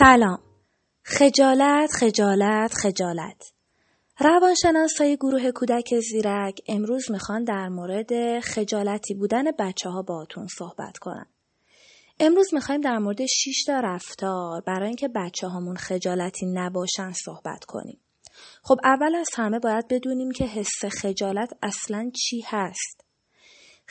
سلام خجالت خجالت خجالت روانشناسای گروه کودک زیرک امروز می‌خوان در مورد خجالتی بودن بچه ها باتون صحبت کنن. امروز می‌خوایم در مورد 6 تا رفتار برای اینکه بچه هامون خجالتی نباشن صحبت کنیم. خب اول از همه باید بدونیم که حس خجالت اصلا چی هست.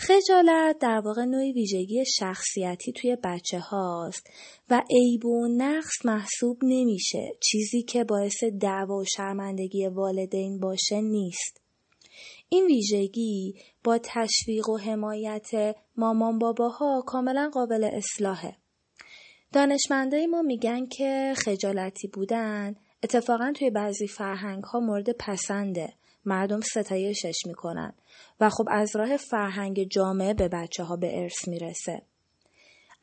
خجالت در واقع نوعی ویژگی شخصیتی توی بچه هاست و عیب و نقص محسوب نمیشه. چیزی که باعث دعوا و شرمندگی والدین باشه نیست. این ویژگی با تشویق و حمایت مامان باباها کاملا قابل اصلاحه. دانشمندای ما میگن که خجالتی بودن اتفاقا توی بعضی فرهنگ ها مورد پسنده. مردم ستایشش می‌کنن و خب از راه فرهنگ جامعه به بچه ها به ارث می‌رسه.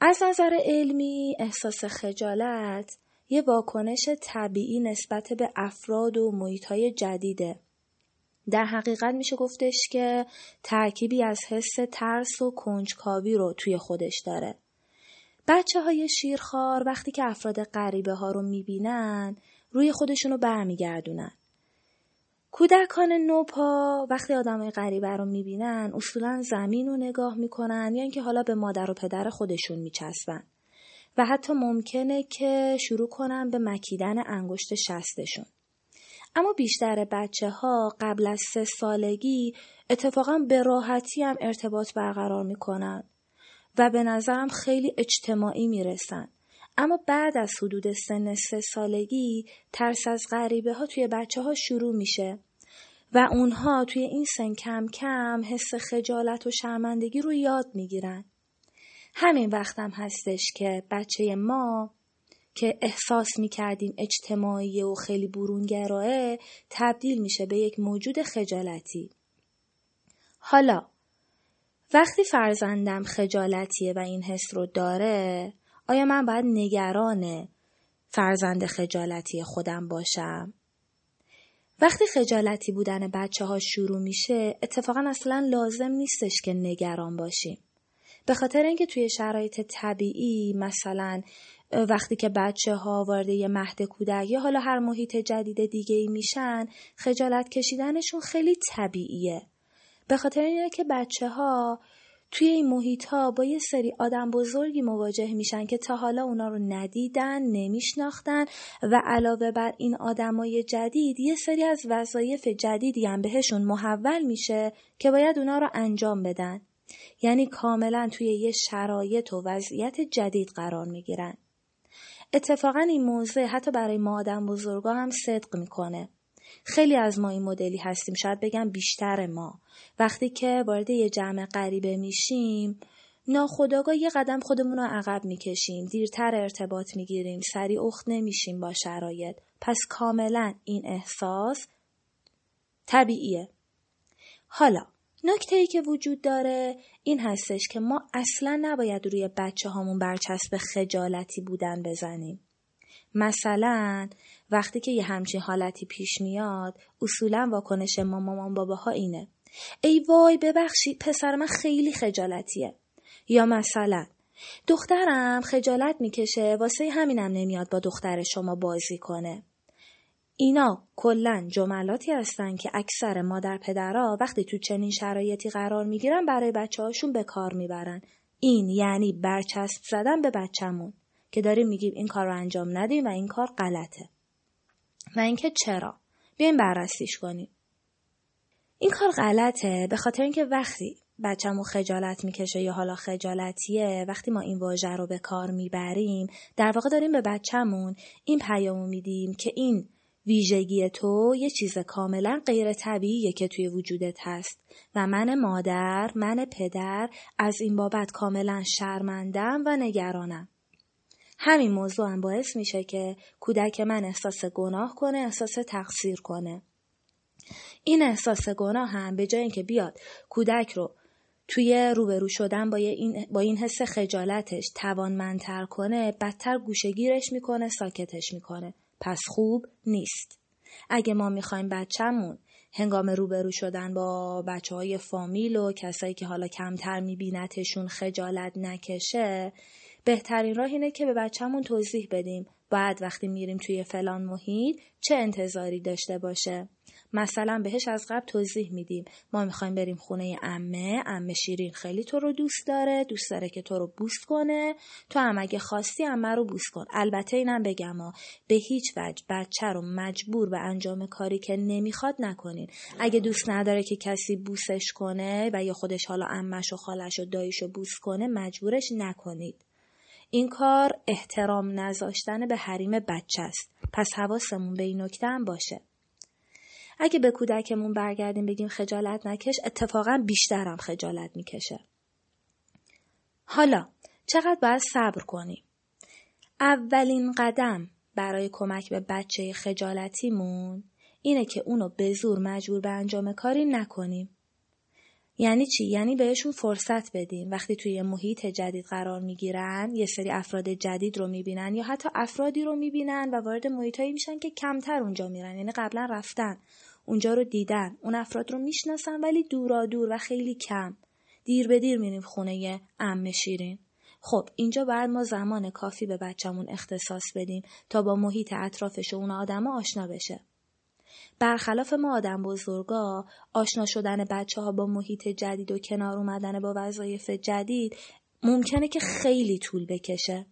از نظر علمی احساس خجالت یه واکنش طبیعی نسبت به افراد و محیط های جدیده. در حقیقت میشه گفتش که ترکیبی از حس ترس و کنجکاوی رو توی خودش داره. بچه های شیرخوار وقتی که افراد غریبه ها رو می‌بینن روی خودشون رو برمیگردونن. کودکان نوپا وقتی آدمای غریبه رو می‌بینن اصولا زمین رو نگاه می‌کنن یا اینکه حالا به مادر و پدر خودشون میچسبن. و حتی ممکنه که شروع کنن به مکیدن انگشت شستشون. اما بیشتر بچه ها قبل از سه سالگی اتفاقا به راحتی هم ارتباط برقرار می‌کنن و به نظرم خیلی اجتماعی می‌رسن. اما بعد از حدود سن سه سالگی ترس از غریبه ها توی بچه ها شروع میشه و اونها توی این سن کم کم حس خجالت و شرمندگی رو یاد می‌گیرن. همین وقتم هستش که بچه ما که احساس می‌کردیم اجتماعی و خیلی برونگراه تبدیل میشه به یک موجود خجالتی. حالا وقتی فرزندم خجالتیه و این حس رو داره آیا من باید نگران فرزند خجالتی خودم باشم؟ وقتی خجالتی بودن بچه ها شروع میشه اتفاقا اصلا لازم نیستش که نگران باشیم. به خاطر اینکه توی شرایط طبیعی مثلا وقتی که بچه ها وارد یه مهد کودک یا حالا هر محیط جدید دیگه ای میشن خجالت کشیدنشون خیلی طبیعیه. به خاطر اینه که بچه ها توی این محیط ها با یه سری آدم بزرگی مواجه میشن که تا حالا اونا رو ندیدن، نمیشناختن و علاوه بر این آدمای جدید یه سری از وظایف جدیدی هم بهشون محول میشه که باید اونا رو انجام بدن. یعنی کاملا توی یه شرایط و وضعیت جدید قرار می‌گیرن. اتفاقا این موضوع حتی برای ما آدم بزرگا هم صدق می‌کنه. خیلی از ما این مدلی هستیم شاید بگم بیشتر ما. وقتی که وارد یه جمع غریبه میشیم ناخداگاه یه قدم خودمون رو عقب می‌کشیم دیرتر ارتباط می‌گیریم سریع اخت نمیشیم با شرایط. پس کاملا این احساس طبیعیه. حالا نکته ای که وجود داره این هستش که ما اصلا نباید روی بچه هامون برچسب خجالتی بودن بزنیم. مثلا وقتی که یه همچین حالتی پیش میاد اصولا واکنش ما مامان باباها اینه. ای وای ببخشید پسر من خیلی خجالتیه. یا مثلا دخترم خجالت می‌کشه واسه همینم نمیاد با دختر شما بازی کنه. اینا کلا جملاتی هستن که اکثر مادر پدرها وقتی تو چنین شرایطی قرار می‌گیرن برای بچه هاشون به کار می‌برن. این یعنی برچسب زدن به بچهمون. که داریم میگیم این کار رو انجام ندیم و این کار غلطه. و اینکه چرا؟ بیایم بررسیش کنیم. این کار غلطه به خاطر اینکه وقتی بچه‌مون خجالت می‌کشه یا حالا خجالتیه وقتی ما این واژه رو به کار می‌بریم در واقع داریم به بچه‌مون این پیامو میدیم که این ویژگی تو یه چیز کاملا غیر طبیعیه که توی وجودت هست. و من مادر من پدر از این بابت کاملا شرمندم و نگرانم. همین موضوع هم باعث میشه که کودک من احساس گناه کنه احساس تقصیر کنه. این احساس گناه هم به جای اینکه بیاد کودک رو توی روبرو شدن با این, با این حس خجالتش توانمندتر کنه بدتر گوشگیرش می‌کنه ساکتش می‌کنه. پس خوب نیست. اگه ما می‌خوایم بچهمون هنگام روبرو شدن با بچه های فامیل و کسایی که حالا کمتر میبینتشون خجالت نکشه بهترین راه اینه که به بچهمون توضیح بدیم. باید وقتی میریم توی فلان محیط چه انتظاری داشته باشه؟ مثلا بهش از قبل توضیح میدیم. ما می‌خوایم بریم خونه امه. امه شیرین خیلی تو رو دوست داره دوست داره که تو رو بوست کنه. تو هم اگه خواستی امه رو بوست کن. البته اینم بگم ها به هیچ وجه بچه رو مجبور به انجام کاری که نمی‌خواد نکنین. اگه دوست نداره که کسی بوسش کنه و یا خودش حالا امش و خالش و دایش و بوس کنه مجبورش نکنید. این کار احترام نذاشتن به حریم بچه است. پس حواسمون به این نکته هم باشه. اگه به کودکمون برگردیم بگیم خجالت نکش اتفاقا بیشترم خجالت می‌کشه. حالا چقدر باید صبر کنیم؟ اولین قدم برای کمک به بچه خجالتیمون اینه که اونو به زور مجبور به انجام کاری نکنیم. یعنی چی؟ یعنی بهشون فرصت بدیم. وقتی توی یه محیط جدید قرار می‌گیرن یه سری افراد جدید رو می‌بینن یا حتی افرادی رو می‌بینن و وارد محیطهایی میشن که کمتر اونجا میرن. یعنی قبلا رفتن اونجا رو دیدن اون افراد رو می‌شناسن ولی دورا دور و خیلی کم. دیر به دیر میریم خونه ام شیرین خب اینجا باید ما زمان کافی به بچهمون اختصاص بدیم تا با محیط اطرافش و اون آدما آشنا بشه. برخلاف ما آدم بزرگا آشنا شدن بچه ها با محیط جدید و کنار اومدن با وظایف جدید ممکنه که خیلی طول بکشه.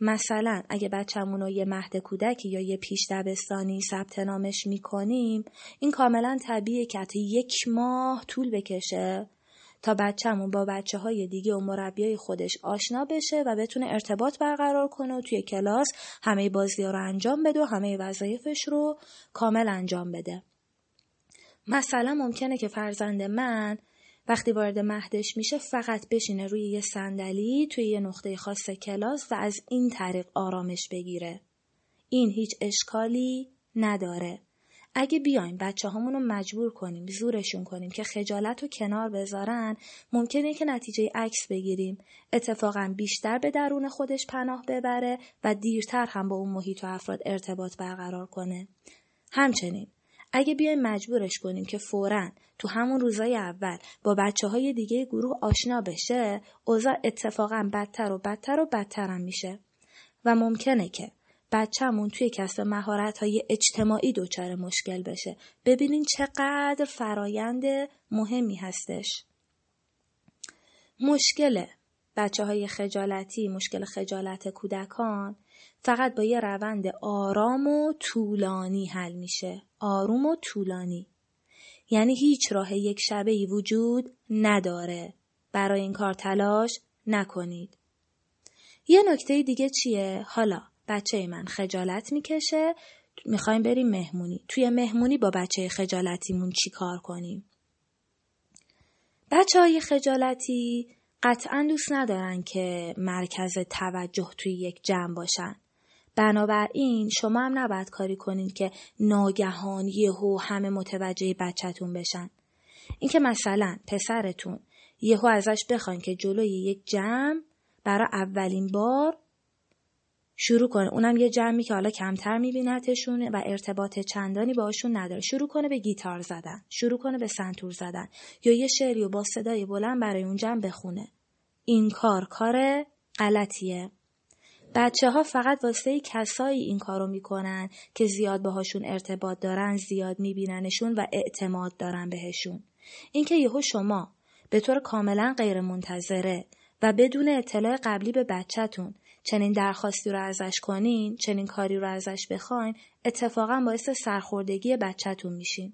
مثلا اگه بچه‌مون رو یه مهد کودکی یا یه پیش دبستانی ثبت نامش می‌کنیم این کاملا طبیعیه که حتی یک ماه طول بکشه تا بچهمون با بچه های دیگه و مربیای خودش آشنا بشه و بتونه ارتباط برقرار کنه و توی کلاس همه بازی رو انجام بده و همه وظایفش رو کامل انجام بده. مثلا ممکنه که فرزند من وقتی وارد مهدش میشه فقط بشینه روی یه صندلی توی یه نقطه خاص کلاس و از این طریق آرامش بگیره. این هیچ اشکالی نداره. اگه بیایم بچه رو مجبور کنیم زورشون کنیم که خجالت رو کنار بذارن ممکنه که نتیجه عکس بگیریم. اتفاقا بیشتر به درون خودش پناه ببره و دیرتر هم با اون محیط و افراد ارتباط برقرار کنه. همچنین اگه بیایم مجبورش کنیم که فورا تو همون روزای اول با بچه های دیگه گروه آشنا بشه اوضاع اتفاقا بدتر و بدتر و بدتر هم میشه. و ممکنه که بچهمون توی کسب مهارت های اجتماعی دچار مشکل بشه. ببینین چقدر فرایند مهمی هستش. مشکل بچه های خجالتی مشکل خجالت کودکان فقط با یه روند آرام و طولانی حل میشه. آروم و طولانی. یعنی هیچ راه یک شبه ای وجود نداره. برای این کار تلاش نکنید. یه نکته دیگه چیه؟ حالا بچه من خجالت می‌کشه. می‌خوایم بریم مهمونی. توی مهمونی با بچه خجالتیمون چی کار کنیم؟ بچه های خجالتی قطعا دوست ندارن که مرکز توجه توی یک جمع باشن. بنابراین شما هم نباید کاری کنید که ناگهان یهو همه متوجه بچهتون بشن. اینکه مثلا پسرتون یهو ازش بخواین که جلوی یک جمع برای اولین بار شروع کنه. اونم یه جمعی که حالا کمتر میبینتشون و ارتباط چندانی باشون نداره. شروع کنه به گیتار زدن. شروع کنه به سنتور زدن. یا یه شعری و با صدای بلند برای اون جمع بخونه. این کار کار غلطیه. بچه ها فقط واسه کسایی این کارو می‌کنن که زیاد باهاشون ارتباط دارن زیاد میبیننشون و اعتماد دارن بهشون. اینکه یهو شما به طور کاملا غیر منتظره و بدون اطلاع قبلی به بچهتون چنین درخواستی رو ازش کنین چنین کاری رو ازش بخواین اتفاقا باعث سرخوردگی بچهتون میشین.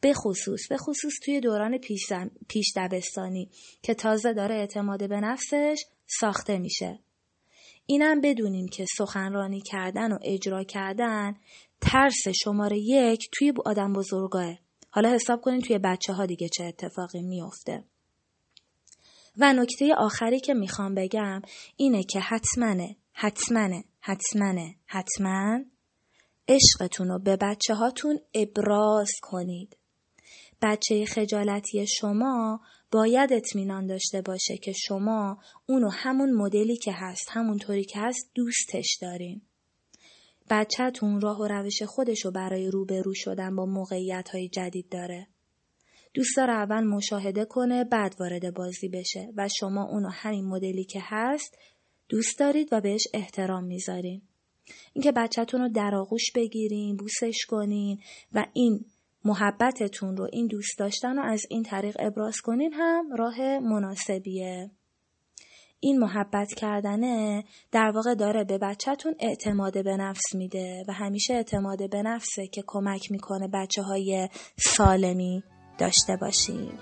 به خصوص به خصوص توی دوران پیش, پیش دبستانی که تازه داره اعتماد به نفسش ساخته میشه. اینم بدونیم که سخنرانی کردن و اجرا کردن ترس شماره یک توی آدم بزرگاه. حالا حساب کنین توی بچه ها دیگه چه اتفاقی میافته. و نکته آخری که می‌خوام بگم اینه که حتمنه حتمنه حتمنه حتما عشقتون رو به بچه هاتون ابراز کنید. بچه خجالتی شما باید اطمینان داشته باشه که شما اونو همون مدلی که هست همونطوری که هست دوستش دارین. بچهتون راه و روش خودش رو برای روبرو شدن با موقعیت های جدید داره. دوست داره اول مشاهده کنه بعد وارد بازی بشه و شما اونو همین مدلی که هست دوست دارید و بهش احترام می‌ذارین. اینکه بچهتون رو در آغوش بگیرین بوسش کنین و این محبتتون رو این دوست داشتن رو از این طریق ابراز کنین هم راه مناسبیه این محبت کردنه در واقع داره به بچهتون اعتماد به نفس میده و همیشه اعتماد به نفسه که کمک می‌کنه بچه های سالمی داشته باشیم.